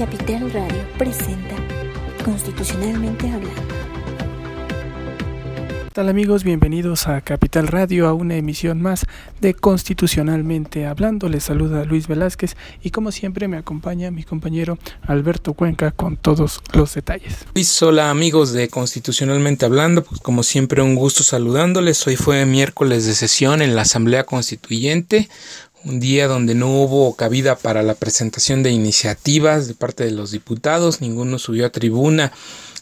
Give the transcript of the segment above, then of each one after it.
Capital Radio presenta Constitucionalmente Hablando. Hola amigos? Bienvenidos a Capital Radio, a una emisión más de Constitucionalmente Hablando. Les saluda Luis Velázquez y como siempre me acompaña mi compañero Alberto Cuenca con todos los detalles. Hola amigos de Constitucionalmente Hablando, pues como siempre un gusto saludándoles. Hoy fue miércoles de sesión en la Asamblea Constituyente un día donde no hubo cabida para la presentación de iniciativas de parte de los diputados, ninguno subió a tribuna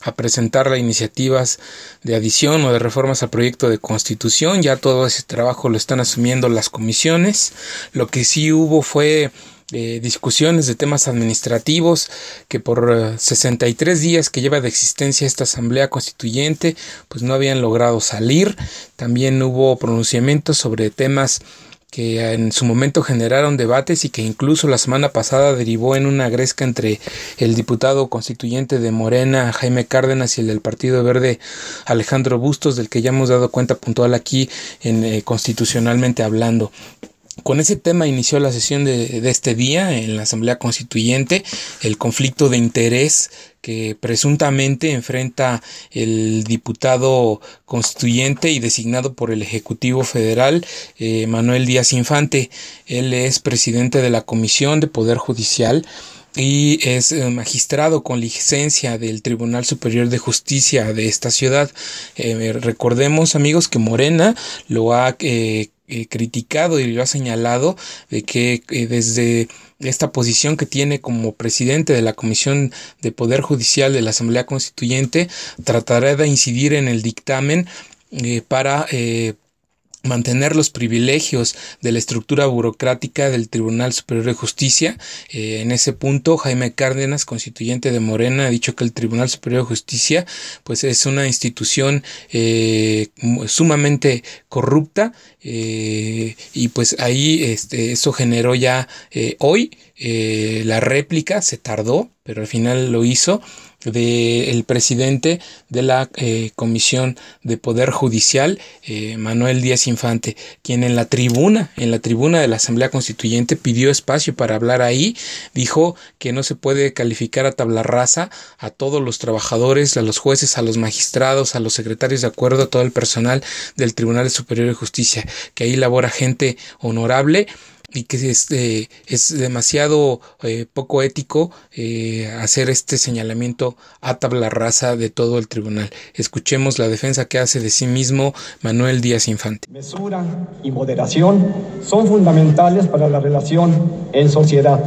a presentar las iniciativas de adición o de reformas al proyecto de constitución, ya todo ese trabajo lo están asumiendo las comisiones, lo que sí hubo fue eh, discusiones de temas administrativos que por 63 eh, días que lleva de existencia esta asamblea constituyente pues no habían logrado salir. También hubo pronunciamientos sobre temas que en su momento generaron debates y que incluso la semana pasada derivó en una gresca entre el diputado constituyente de Morena, Jaime Cárdenas, y el del Partido Verde, Alejandro Bustos, del que ya hemos dado cuenta puntual aquí en eh, constitucionalmente hablando. Con ese tema inició la sesión de, este día en la Asamblea Constituyente, el conflicto de interés que presuntamente enfrenta el diputado constituyente y designado por el Ejecutivo Federal, eh, Manuel Díaz Infante. Él es presidente de la Comisión de Poder Judicial y es eh, magistrado con licencia del Tribunal Superior de Justicia de esta ciudad. Eh, recordemos amigos que Morena lo ha eh, criticado y lo ha señalado de que eh, desde esta posición que tiene como presidente de la Comisión de Poder Judicial de la Asamblea Constituyente tratará de incidir en el dictamen eh, para mantener los privilegios de la estructura burocrática del Tribunal Superior de Justicia. Eh, en ese punto, Jaime Cárdenas, constituyente de Morena, ha dicho que el Tribunal Superior de Justicia pues es una institución eh, sumamente corrupta eh, y pues ahí este, eso generó ya hoy la réplica, se tardó, pero al final lo hizo del presidente de la eh, Comisión de Poder Judicial, eh, Manuel Díaz Infante, quien en la tribuna, en la tribuna de la Asamblea Constituyente pidió espacio para hablar ahí, dijo que no se puede calificar a tabla rasa a todos los trabajadores, a los jueces, a los magistrados, a los secretarios de acuerdo, a todo el personal del Tribunal Superior de Justicia, que ahí labora gente honorable y que es, este, es demasiado eh, poco ético eh, hacer este señalamiento a tabla rasa de todo el tribunal. Escuchemos la defensa que hace de sí mismo Manuel Díaz Infante. Mesura y moderación son fundamentales para la relación en sociedad.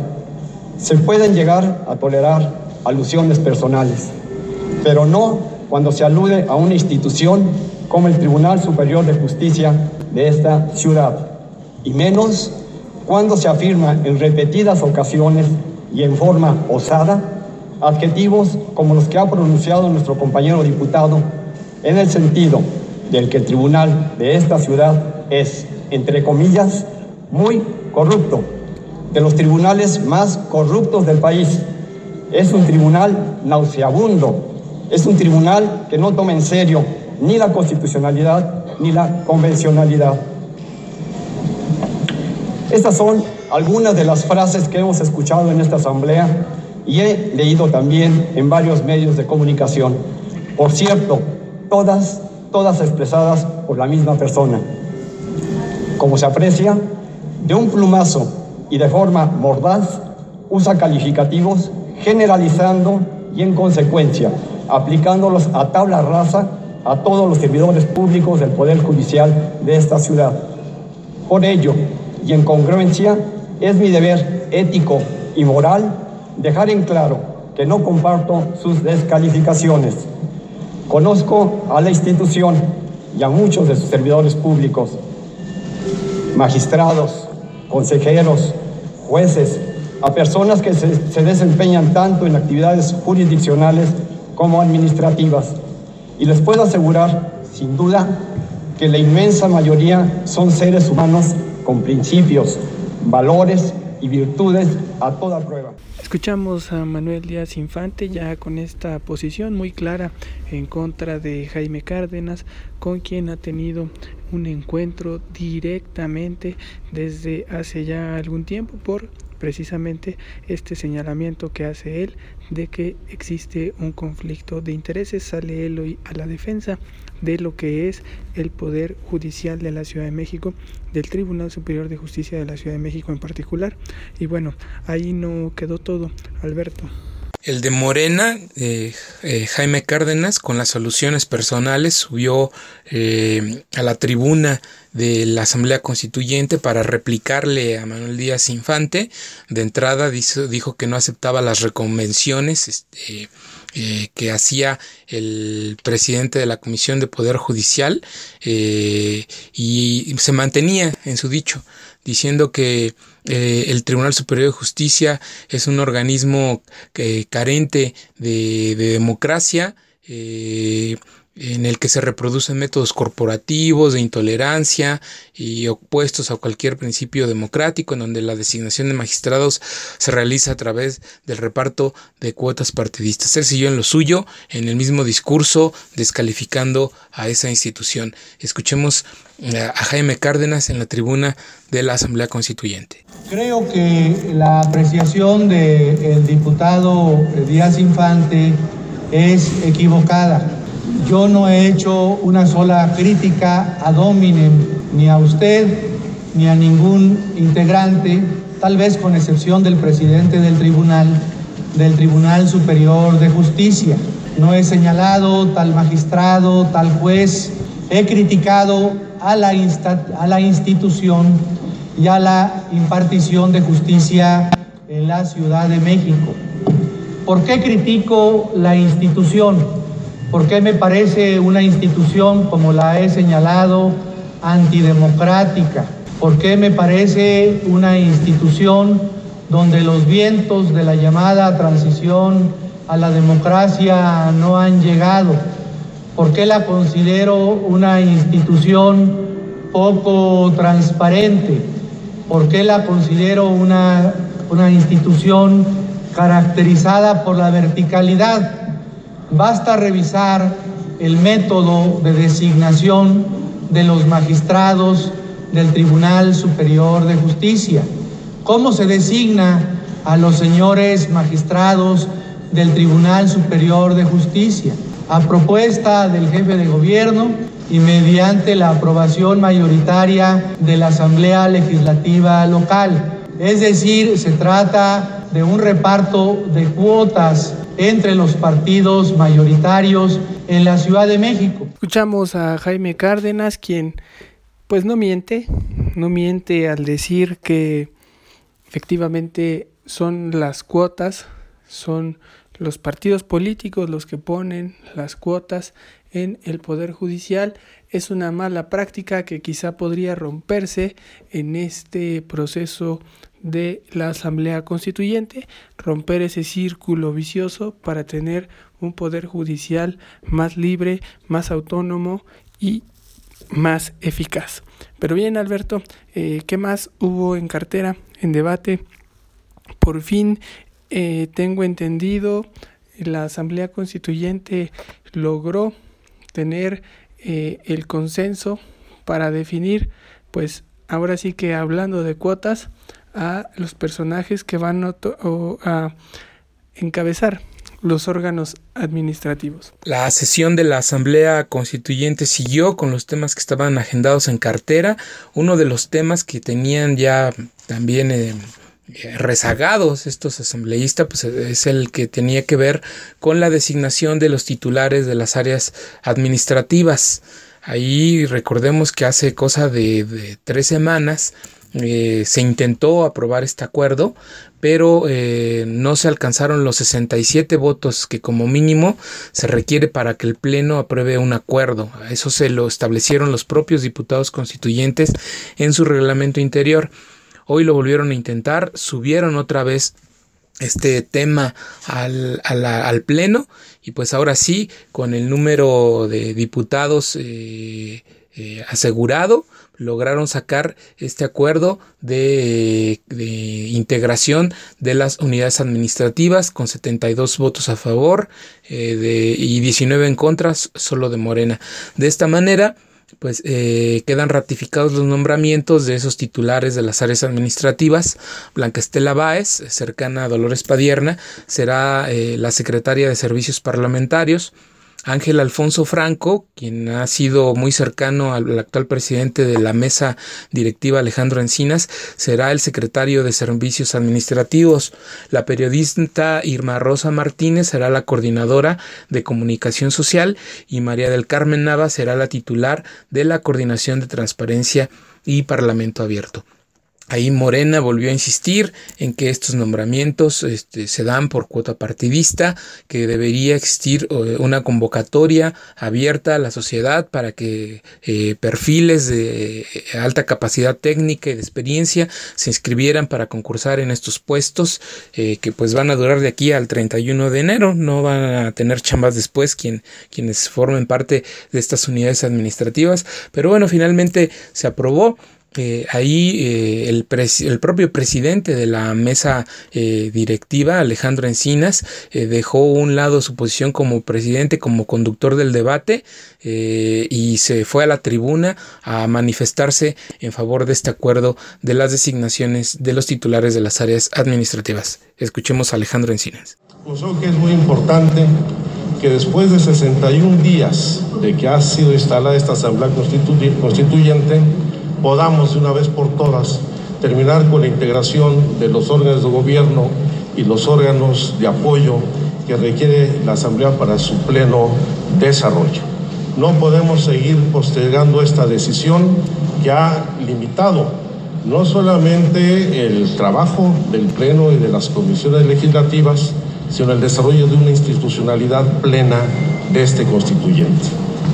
Se pueden llegar a tolerar alusiones personales, pero no cuando se alude a una institución como el Tribunal Superior de Justicia de esta ciudad, y menos cuando se afirma en repetidas ocasiones y en forma osada adjetivos como los que ha pronunciado nuestro compañero diputado en el sentido del que el tribunal de esta ciudad es, entre comillas, muy corrupto, de los tribunales más corruptos del país. Es un tribunal nauseabundo, es un tribunal que no toma en serio ni la constitucionalidad ni la convencionalidad. Estas son algunas de las frases que hemos escuchado en esta asamblea y he leído también en varios medios de comunicación. Por cierto, todas, todas expresadas por la misma persona. Como se aprecia, de un plumazo y de forma mordaz, usa calificativos generalizando y en consecuencia aplicándolos a tabla rasa a todos los servidores públicos del Poder Judicial de esta ciudad. Por ello, y en congruencia, es mi deber ético y moral dejar en claro que no comparto sus descalificaciones. Conozco a la institución y a muchos de sus servidores públicos, magistrados, consejeros, jueces, a personas que se, se, desempeñan tanto en actividades jurisdiccionales como administrativas. Y les puedo asegurar, sin duda, que la inmensa mayoría son seres humanos con principios, valores y virtudes a toda prueba. Escuchamos a Manuel Díaz Infante ya con esta posición muy clara en contra de Jaime Cárdenas, con quien ha tenido un encuentro directamente desde hace ya algún tiempo por precisamente este señalamiento que hace él de que existe un conflicto de intereses. Sale él hoy a la defensa de lo que es el Poder Judicial de la Ciudad de México, del Tribunal Superior de Justicia de la Ciudad de México en particular. Y bueno, ahí no quedó todo, Alberto. El de Morena, eh, eh, Jaime Cárdenas, con las soluciones personales, subió eh, a la tribuna de la Asamblea Constituyente para replicarle a Manuel Díaz Infante. De entrada dijo, que no aceptaba las reconvenciones este, que hacía el presidente de la Comisión de Poder Judicial y se mantenía en su dicho, diciendo que eh, el Tribunal Superior de Justicia es un organismo que, carente de, democracia, eh, en el que se reproducen métodos corporativos de intolerancia y opuestos a cualquier principio democrático, en donde la designación de magistrados se realiza a través del reparto de cuotas partidistas. Él siguió en lo suyo, en el mismo discurso, descalificando a esa institución. Escuchemos eh, a Jaime Cárdenas en la tribuna de la Asamblea Constituyente. Creo que la apreciación del diputado Díaz Infante es equivocada yo no he hecho una sola crítica a Dominem, ni a usted, ni a ningún integrante, tal vez con excepción del presidente del tribunal, del Tribunal Superior de Justicia. No he señalado tal magistrado, tal juez, he criticado a la, a la institución y a la impartición de justicia en la Ciudad de México. ¿Por qué critico la institución? Porque me parece una institución, como la he señalado, antidemocrática, porque me parece una institución donde los vientos de la llamada transición a la democracia no han llegado, porque la considero una institución poco transparente, porque la considero una, una institución caracterizada por la verticalidad Basta revisar el método de designación de los magistrados del Tribunal Superior de Justicia. ¿Cómo se designa a los señores magistrados del Tribunal Superior de Justicia? A propuesta del jefe de gobierno y mediante la aprobación mayoritaria de la Asamblea Legislativa local. Es decir, se trata de un reparto de cuotas entre los partidos mayoritarios en la Ciudad de México. Escuchamos a Jaime Cárdenas, quien pues no miente, no miente al decir que efectivamente son las cuotas, son los partidos políticos los que ponen las cuotas en el Poder Judicial. Es una mala práctica que quizá podría romperse en este proceso de la Asamblea Constituyente, romper ese círculo vicioso para tener un poder judicial más libre, más autónomo y más eficaz. Pero bien, Alberto, eh, ¿qué más hubo en cartera, en debate? Por fin eh, tengo entendido, la Asamblea Constituyente logró tener eh, el consenso para definir, pues ahora sí que hablando de cuotas, a los personajes que van a, encabezar los órganos administrativos. La sesión de la Asamblea Constituyente siguió con los temas que estaban agendados en cartera. Uno de los temas que tenían ya también eh, rezagados estos asambleístas pues es el que tenía que ver con la designación de los titulares de las áreas administrativas. Ahí recordemos que hace cosa de tres semanas eh, se intentó aprobar este acuerdo, pero eh, no se alcanzaron los 67 votos que como mínimo se requiere para que el Pleno apruebe un acuerdo. Eso se lo establecieron los propios diputados constituyentes en su reglamento interior. Hoy lo volvieron a intentar, subieron otra vez este tema al, al, Pleno y pues ahora sí, con el número de diputados eh, asegurado, lograron sacar este acuerdo de, integración de las unidades administrativas con 72 votos a favor eh, y 19 en contra solo de Morena. De esta manera, pues eh, quedan ratificados los nombramientos de esos titulares de las áreas administrativas. Blanca Estela Báez, cercana a Dolores Padierna, será eh, la secretaria de Servicios Parlamentarios. Ángel Alfonso Franco, quien ha sido muy cercano al, actual presidente de la mesa directiva Alejandro Encinas, será el secretario de Servicios Administrativos. La periodista Irma Rosa Martínez será la coordinadora de comunicación social y María del Carmen Nava será la titular de la coordinación de transparencia y Parlamento Abierto. Ahí Morena volvió a insistir en que estos nombramientos este, se dan por cuota partidista, que debería existir eh, una convocatoria abierta a la sociedad para que eh, perfiles de eh, alta capacidad técnica y de experiencia se inscribieran para concursar en estos puestos que pues van a durar de aquí al 31 de enero, no van a tener chambas después quien, quienes formen parte de estas unidades administrativas, pero bueno, finalmente se aprobó eh, ahí eh, el, propio presidente de la mesa eh, directiva, Alejandro Encinas, dejó un lado su posición como presidente, como conductor del debate y se fue a la tribuna a manifestarse en favor de este acuerdo de las designaciones de los titulares de las áreas administrativas. Escuchemos a Alejandro Encinas. Creo que es muy importante que después de 61 días de que ha sido instalada esta Asamblea Constituyente, podamos de una vez por todas terminar con la integración de los órganos de gobierno y los órganos de apoyo que requiere la Asamblea para su pleno desarrollo. No podemos seguir postergando esta decisión que ha limitado no solamente el trabajo del Pleno y de las comisiones legislativas, sino el desarrollo de una institucionalidad plena de este constituyente.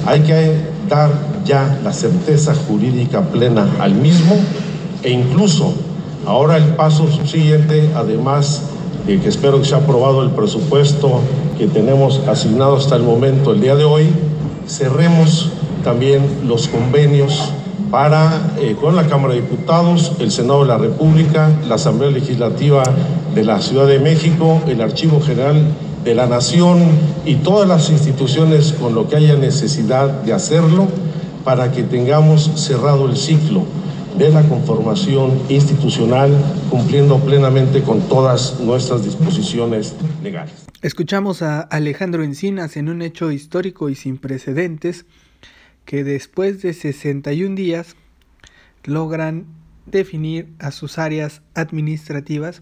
Hay que dar ya la certeza jurídica plena al mismo e incluso ahora el paso siguiente, además de que espero que sea aprobado el presupuesto que tenemos asignado hasta el momento, el día de hoy, cerremos también los convenios para, eh, con la Cámara de Diputados, el Senado de la República, la Asamblea Legislativa de la Ciudad de México, el Archivo General de la Nación y todas las instituciones con lo que haya necesidad de hacerlo para que tengamos cerrado el ciclo de la conformación institucional, cumpliendo plenamente con todas nuestras disposiciones legales. Escuchamos a Alejandro Encinas en un hecho histórico y sin precedentes, que después de 61 días logran definir a sus áreas administrativas,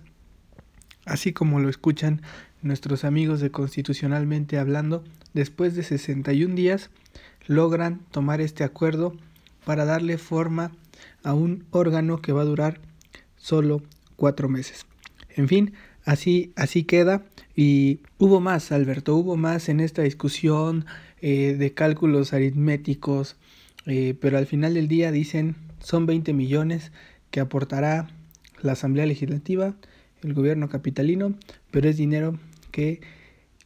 así como lo escuchan nuestros amigos de Constitucionalmente Hablando, después de 61 días logran tomar este acuerdo para darle forma a un órgano que va a durar solo cuatro meses. En fin, así, así queda. Y hubo más, Alberto, hubo más en esta discusión eh, de cálculos aritméticos, eh, pero al final del día dicen son 20 millones que aportará la Asamblea Legislativa, el gobierno capitalino, pero es dinero que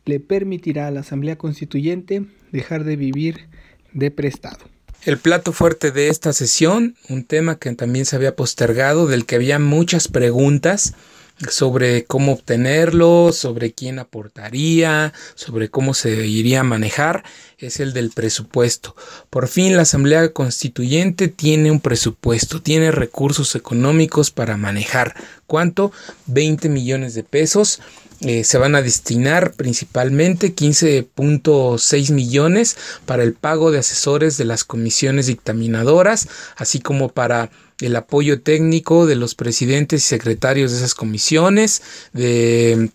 le permitirá a la Asamblea Constituyente dejar de vivir de prestado. El plato fuerte de esta sesión, un tema que también se había postergado, del que había muchas preguntas sobre cómo obtenerlo, sobre quién aportaría, sobre cómo se iría a manejar, es el del presupuesto. Por fin la Asamblea Constituyente tiene un presupuesto, tiene recursos económicos para manejar. ¿Cuánto? 20 millones de pesos eh, se van a destinar principalmente 15.6 millones para el pago de asesores de las comisiones dictaminadoras, así como para el apoyo técnico de los presidentes y secretarios de esas comisiones, de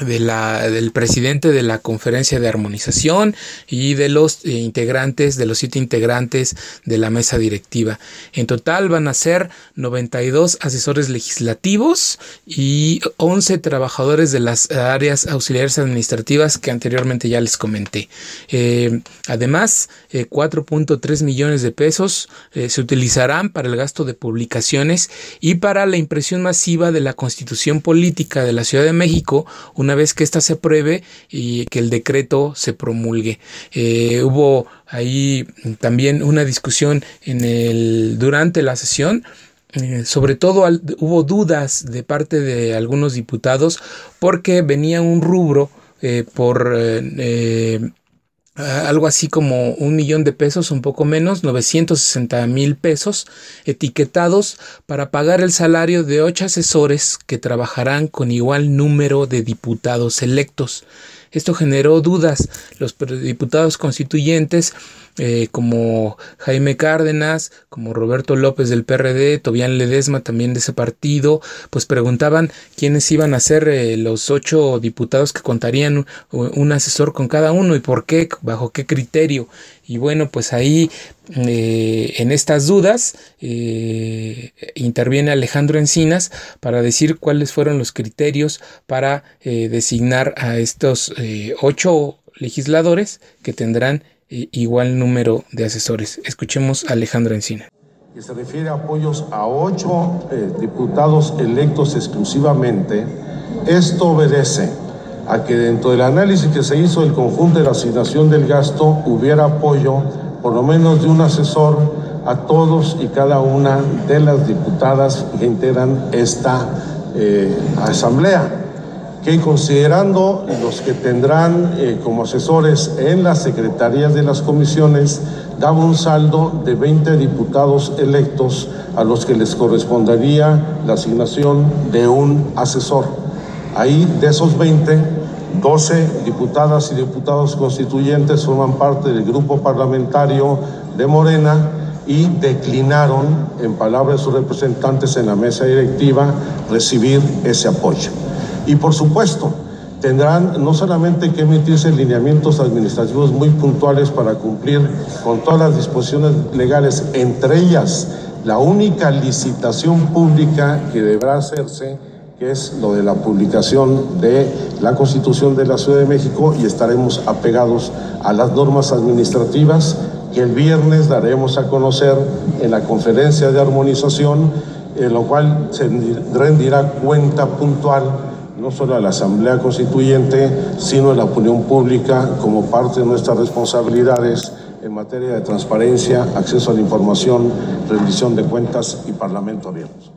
de la, del presidente de la conferencia de armonización y de los eh, integrantes, de los siete integrantes de la mesa directiva. En total van a ser 92 asesores legislativos y 11 trabajadores de las áreas auxiliares administrativas que anteriormente ya les comenté. Eh, además, 4.3 eh, millones de pesos se utilizarán para el gasto de publicaciones y para la impresión masiva de la constitución política de la Ciudad de México, una vez que ésta se apruebe y que el decreto se promulgue. Eh, hubo ahí también una discusión en el, durante la sesión. Eh, sobre todo hubo dudas de parte de algunos diputados porque venía un rubro eh, por algo así como un millón de pesos, un poco menos, 960 mil pesos, etiquetados para pagar el salario de ocho asesores que trabajarán con igual número de diputados electos. Esto generó dudas. Los diputados constituyentes eh, como Jaime Cárdenas, como Roberto López del PRD, Tobián Ledesma también de ese partido, pues preguntaban quiénes iban a ser eh, los ocho diputados que contarían un asesor con cada uno y por qué, bajo qué criterio. Y bueno, pues ahí eh, en estas dudas interviene Alejandro Encinas para decir cuáles fueron los criterios para designar a estos ocho legisladores que tendrán igual número de asesores. Escuchemos a Alejandro Encina. Se refiere a apoyos a ocho eh, diputados electos exclusivamente, esto obedece a que dentro del análisis que se hizo del conjunto de la asignación del gasto hubiera apoyo por lo menos de un asesor a todos y cada una de las diputadas que integran esta eh, asamblea que considerando los que tendrán eh, como asesores en las secretarías de las comisiones, daba un saldo de 20 diputados electos a los que les correspondería la asignación de un asesor. Ahí, de esos 20, 12 diputadas y diputados constituyentes forman parte del grupo parlamentario de Morena y declinaron, en palabras de sus representantes en la mesa directiva, recibir ese apoyo. Y por supuesto, tendrán no solamente que emitirse lineamientos administrativos muy puntuales para cumplir con todas las disposiciones legales, entre ellas la única licitación pública que deberá hacerse, que es lo de la publicación de la Constitución de la Ciudad de México y estaremos apegados a las normas administrativas que el viernes daremos a conocer en la conferencia de armonización, en lo cual se rendirá cuenta puntual no solo a la Asamblea Constituyente, sino a la opinión pública como parte de nuestras responsabilidades en materia de transparencia, acceso a la información, rendición de cuentas y Parlamento abierto.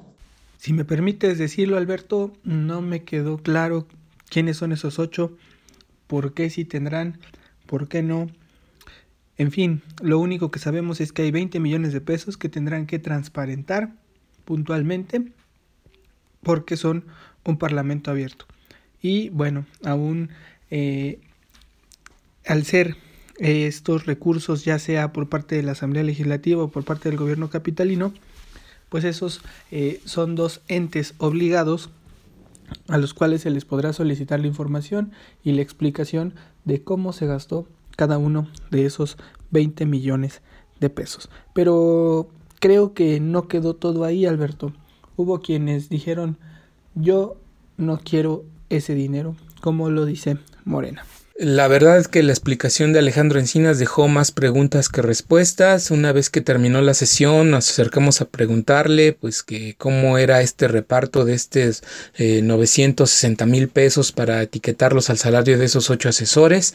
Si me permites decirlo, Alberto, no me quedó claro quiénes son esos ocho, por qué sí tendrán, por qué no. En fin, lo único que sabemos es que hay 20 millones de pesos que tendrán que transparentar puntualmente porque son un parlamento abierto. Y bueno, aún eh, al ser estos recursos, ya sea por parte de la Asamblea Legislativa o por parte del gobierno capitalino, pues esos eh, son dos entes obligados a los cuales se les podrá solicitar la información y la explicación de cómo se gastó cada uno de esos 20 millones de pesos. Pero creo que no quedó todo ahí, Alberto. Hubo quienes dijeron, yo no quiero ese dinero, como lo dice Morena. La verdad es que la explicación de Alejandro Encinas dejó más preguntas que respuestas. Una vez que terminó la sesión, nos acercamos a preguntarle, pues, que cómo era este reparto de estos 960 eh, mil pesos para etiquetarlos al salario de esos ocho asesores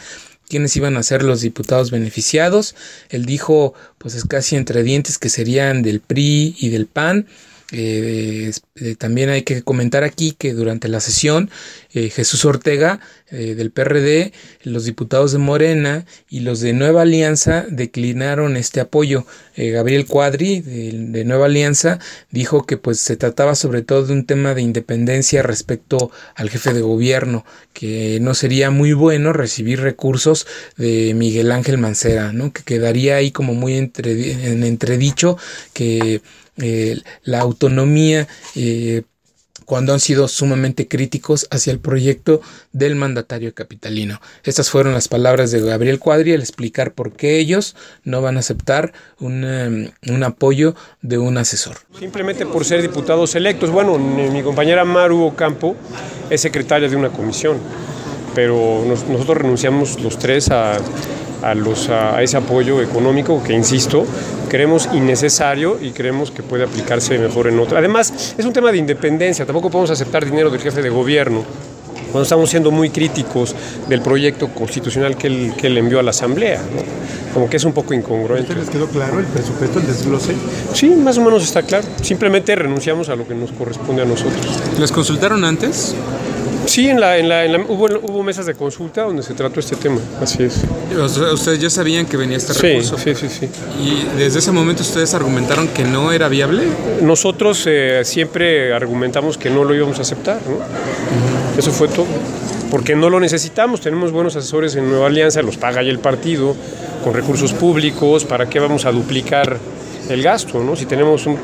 quiénes iban a ser los diputados beneficiados. Él dijo, pues es casi entre dientes que serían del PRI y del PAN. Eh, eh, también hay que comentar aquí que durante la sesión eh, Jesús Ortega del PRD, los diputados de Morena y los de Nueva Alianza declinaron este apoyo. Gabriel Cuadri de, Nueva Alianza dijo que pues se trataba sobre todo de un tema de independencia respecto al jefe de gobierno, que no sería muy bueno recibir recursos de Miguel Ángel Mancera, ¿no? que quedaría ahí como muy en entredicho que eh, la autonomía eh, cuando han sido sumamente críticos hacia el proyecto del mandatario capitalino. Estas fueron las palabras de Gabriel Cuadri al explicar por qué ellos no van a aceptar un, apoyo de un asesor. Simplemente por ser diputados electos. Bueno, mi compañera Maru Ocampo es secretaria de una comisión, pero nosotros renunciamos los tres a a, los, a ese apoyo económico que, insisto, creemos innecesario y creemos que puede aplicarse mejor en otra. Además, es un tema de independencia, tampoco podemos aceptar dinero del jefe de gobierno cuando estamos siendo muy críticos del proyecto constitucional que él, que él envió a la Asamblea. Como que es un poco incongruente. les quedó claro el presupuesto, el desglose? Sí, más o menos está claro. Simplemente renunciamos a lo que nos corresponde a nosotros. ¿Les consultaron antes? Sí, en la, en la, en la- hubo, hubo mesas de consulta donde se trató este tema, así es. Ustedes ya sabían que venía este recurso. sí, sí, sí. Y desde ese momento ustedes argumentaron que no era viable. Nosotros eh, siempre argumentamos que no lo íbamos a aceptar, ¿no? Eso fue todo. Porque no lo necesitamos, tenemos buenos asesores en Nueva Alianza, los paga ya el partido, con recursos públicos, ¿para qué vamos a duplicar el gasto, ¿no? Si tenemos un-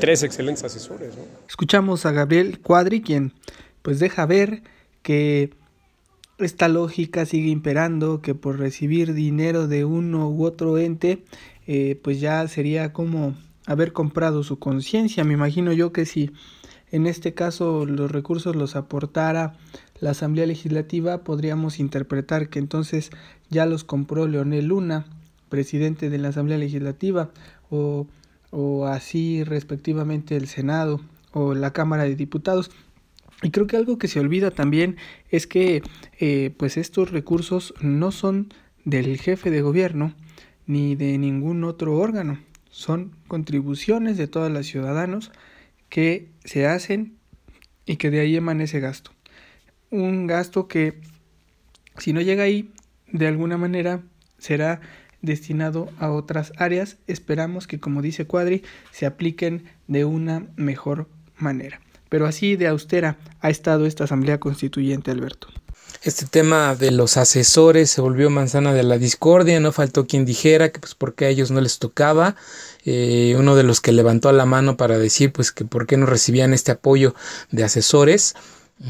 tres excelentes asesores, ¿no? Escuchamos a Gabriel Cuadri, quien pues deja ver que esta lógica sigue imperando, que por recibir dinero de uno u otro ente, eh, pues ya sería como haber comprado su conciencia. Me imagino yo que si en este caso los recursos los aportara la Asamblea Legislativa, podríamos interpretar que entonces ya los compró Leonel Luna, presidente de la Asamblea Legislativa, o, o así respectivamente el Senado o la Cámara de Diputados. Y creo que algo que se olvida también es que eh, pues estos recursos no son del jefe de gobierno ni de ningún otro órgano, son contribuciones de todos los ciudadanos que se hacen y que de ahí emana ese gasto. Un gasto que si no llega ahí, de alguna manera será destinado a otras áreas. Esperamos que, como dice Cuadri, se apliquen de una mejor manera. Pero así de austera ha estado esta Asamblea Constituyente, Alberto. Este tema de los asesores se volvió manzana de la discordia, no faltó quien dijera que pues porque a ellos no les tocaba. Eh, uno de los que levantó la mano para decir pues que por qué no recibían este apoyo de asesores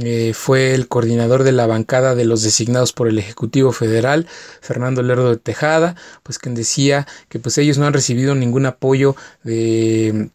eh, fue el coordinador de la bancada de los designados por el Ejecutivo Federal, Fernando Lerdo de Tejada, pues quien decía que pues ellos no han recibido ningún apoyo de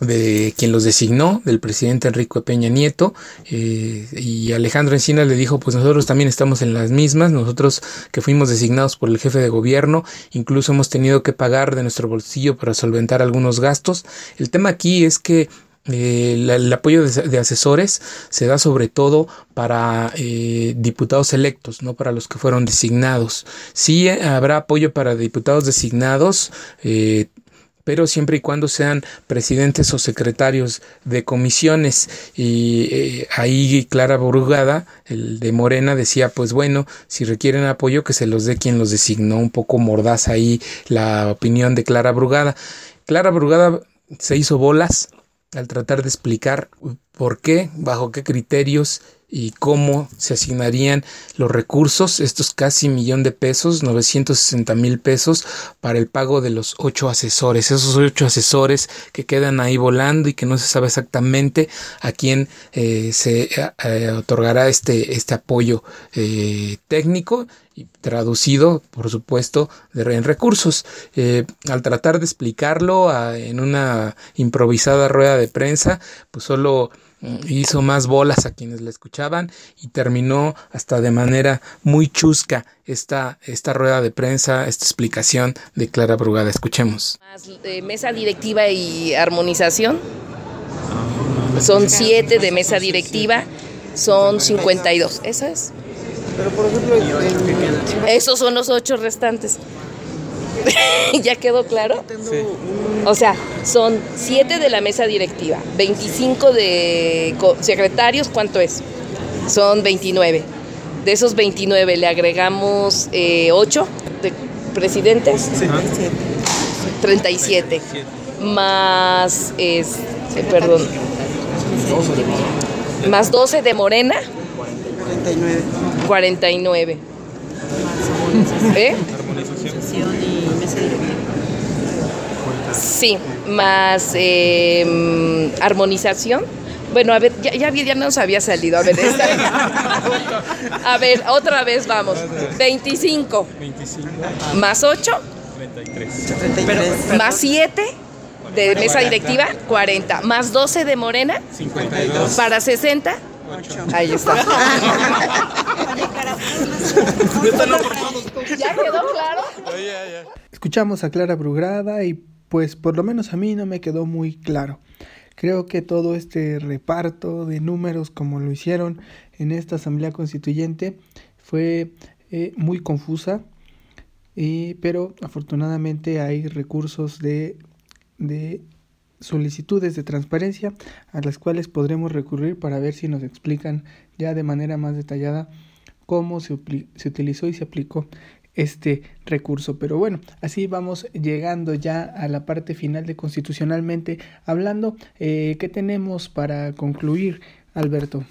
de quien los designó, del presidente Enrique Peña Nieto, eh, y Alejandro Encinas le dijo, pues nosotros también estamos en las mismas, nosotros que fuimos designados por el jefe de gobierno, incluso hemos tenido que pagar de nuestro bolsillo para solventar algunos gastos. El tema aquí es que eh, la- el apoyo de, de asesores se da sobre todo para eh, diputados electos, no para los que fueron designados. Sí eh, habrá apoyo para diputados designados, eh, pero siempre y cuando sean presidentes o secretarios de comisiones. Y eh, ahí Clara Brugada, el de Morena, decía, pues bueno, si requieren apoyo, que se los dé quien los designó. Un poco mordaz ahí la opinión de Clara Brugada. Clara Brugada se hizo bolas al tratar de explicar por qué, bajo qué criterios y cómo se asignarían los recursos, estos casi millón de pesos, 960 mil pesos, para el pago de los ocho asesores, esos ocho asesores que quedan ahí volando y que no se sabe exactamente a quién eh, se eh, otorgará este, este apoyo eh, técnico y traducido, por supuesto, de, en recursos. Eh, al tratar de explicarlo a, en una improvisada rueda de prensa, pues solo hizo más bolas a quienes la escuchaban y terminó hasta de manera muy chusca esta, esta rueda de prensa, esta explicación de Clara Brugada. Escuchemos. Más, eh, mesa directiva y armonización. Son siete de mesa directiva, son 52. Eso es. Pero por ejemplo, Esos son los ocho restantes. ¿Ya quedó claro? tengo O sea, son 7 de la mesa directiva, 25 de secretarios, ¿cuánto es? Son 29. De esos 29 le agregamos 8 de presidentes, 37. Más, este, perdón, más 12 de Morena, 49. 49. ¿Eh? Sí, más eh, armonización. Bueno, a ver, ya, ya, ya nos había salido. A ver, esta- a ver, otra vez vamos. 25. Más 8. 33. Más 7 de mesa directiva, 40. Más 12 de Morena, 52. para 60. Ahí está. ¿Ya quedó claro? Escuchamos a Clara Brugada y pues por lo menos a mí no me quedó muy claro. Creo que todo este reparto de números como lo hicieron en esta Asamblea Constituyente fue eh, muy confusa, pero afortunadamente hay recursos de, de solicitudes de transparencia a las cuales podremos recurrir para ver si nos explican ya de manera más detallada cómo se utilizó y se aplicó este recurso. Pero bueno, así vamos llegando ya a la parte final de constitucionalmente hablando. Eh, ¿Qué tenemos para concluir, Alberto?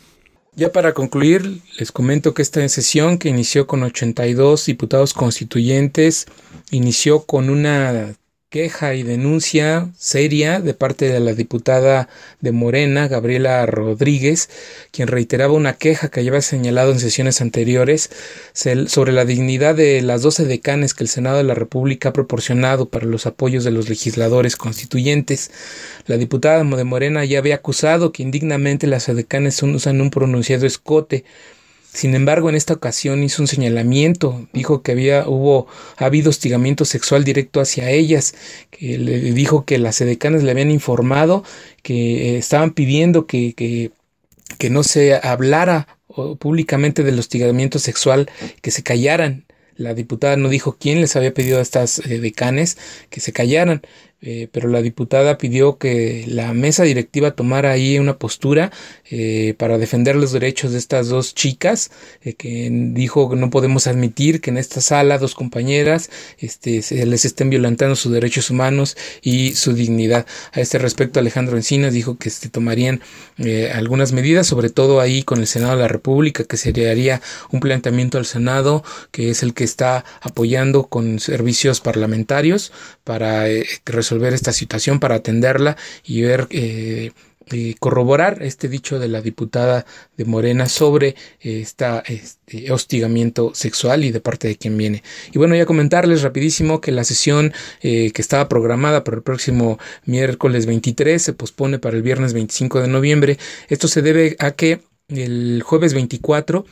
Ya para concluir, les comento que esta sesión, que inició con 82 diputados constituyentes, inició con una queja y denuncia seria de parte de la diputada de Morena, Gabriela Rodríguez, quien reiteraba una queja que había señalado en sesiones anteriores sobre la dignidad de las 12 decanes que el Senado de la República ha proporcionado para los apoyos de los legisladores constituyentes. La diputada de Morena ya había acusado que indignamente las decanes usan un pronunciado escote sin embargo, en esta ocasión hizo un señalamiento, dijo que había hubo ha habido hostigamiento sexual directo hacia ellas, que le dijo que las edecanas le habían informado que eh, estaban pidiendo que, que, que no se hablara públicamente del hostigamiento sexual, que se callaran. La diputada no dijo quién les había pedido a estas eh, que se callaran. Eh, pero la diputada pidió que la mesa directiva tomara ahí una postura eh, para defender los derechos de estas dos chicas, eh, que dijo que no podemos admitir que en esta sala dos compañeras este, se les estén violentando sus derechos humanos y su dignidad. A este respecto, Alejandro Encinas dijo que este, tomarían algunas medidas, sobre todo ahí con el Senado de la República, que se haría un planteamiento al Senado, que es el que está apoyando con servicios parlamentarios para resolver resolver esta situación, para atenderla y ver eh, corroborar este dicho de la diputada de Morena sobre esta, este hostigamiento sexual y de parte de quien viene. Y bueno, ya comentarles rapidísimo que la sesión eh, que estaba programada para el próximo miércoles 23 se pospone para el viernes 25 de noviembre. Esto se debe a que el jueves 24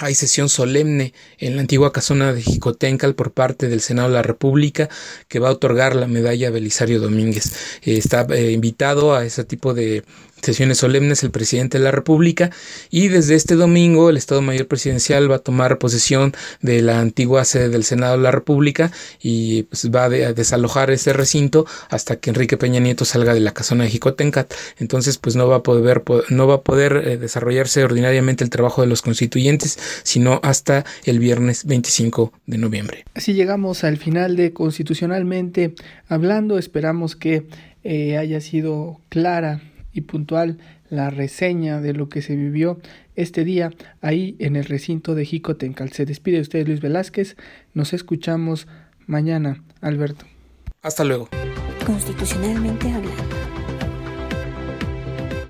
hay sesión solemne en la antigua casona de Jicotencal por parte del Senado de la República que va a otorgar la medalla Belisario Domínguez. Eh, está eh, invitado a ese tipo de sesiones solemnes el presidente de la República y desde este domingo el Estado Mayor Presidencial va a tomar posesión de la antigua sede del Senado de la República y pues, va a, desalojar ese recinto hasta que Enrique Peña Nieto salga de la casona de Jicotencat. Entonces pues no va a poder, no va a poder eh, desarrollarse ordinariamente el trabajo de los constituyentes sino hasta el viernes 25 de noviembre. Así llegamos al final de Constitucionalmente hablando. Esperamos que eh, haya sido clara y puntual la reseña de lo que se vivió este día ahí en el recinto de Jicotencal. Se despide usted Luis Velázquez, nos escuchamos mañana, Alberto. Hasta luego. Constitucionalmente hablando.